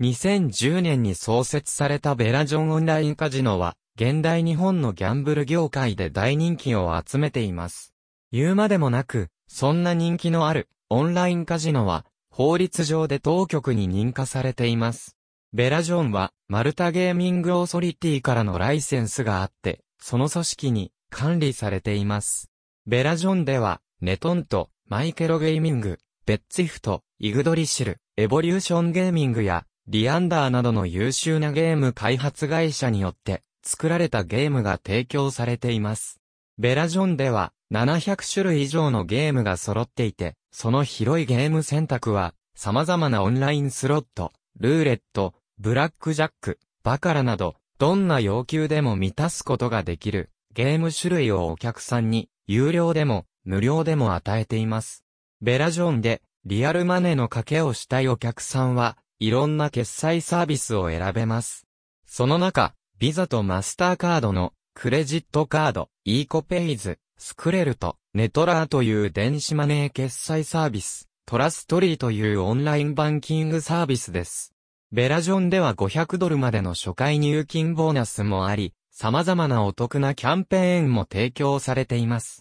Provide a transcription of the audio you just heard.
2010年に創設されたベラジョンオンラインカジノは、現代日本のギャンブル業界で大人気を集めています。言うまでもなく、そんな人気のあるオンラインカジノは、法律上で当局に認可されています。ベラジョンは、マルタゲーミングオーソリティからのライセンスがあって、その組織に管理されています。ベラジョンでは、ネトンとマイケロゲーミング、ベッツィフト、イグドリシル、エボリューションゲーミングや、リアンダーなどの優秀なゲーム開発会社によって作られたゲームが提供されています。ベラジョンでは700種類以上のゲームが揃っていて、その広いゲーム選択は様々なオンラインスロット、ルーレット、ブラックジャック、バカラなど、どんな要求でも満たすことができるゲーム種類をお客さんに有料でも無料でも与えています。ベラジョンでリアルマネーの賭けをしたいお客さんはいろんな決済サービスを選べます。その中、ビザとマスターカードのクレジットカード、イーコペイズ、スクレルとネトラーという電子マネー決済サービス、トラストリーというオンラインバンキングサービスです。ベラジョンでは500ドルまでの初回入金ボーナスもあり、様々なお得なキャンペーンも提供されています。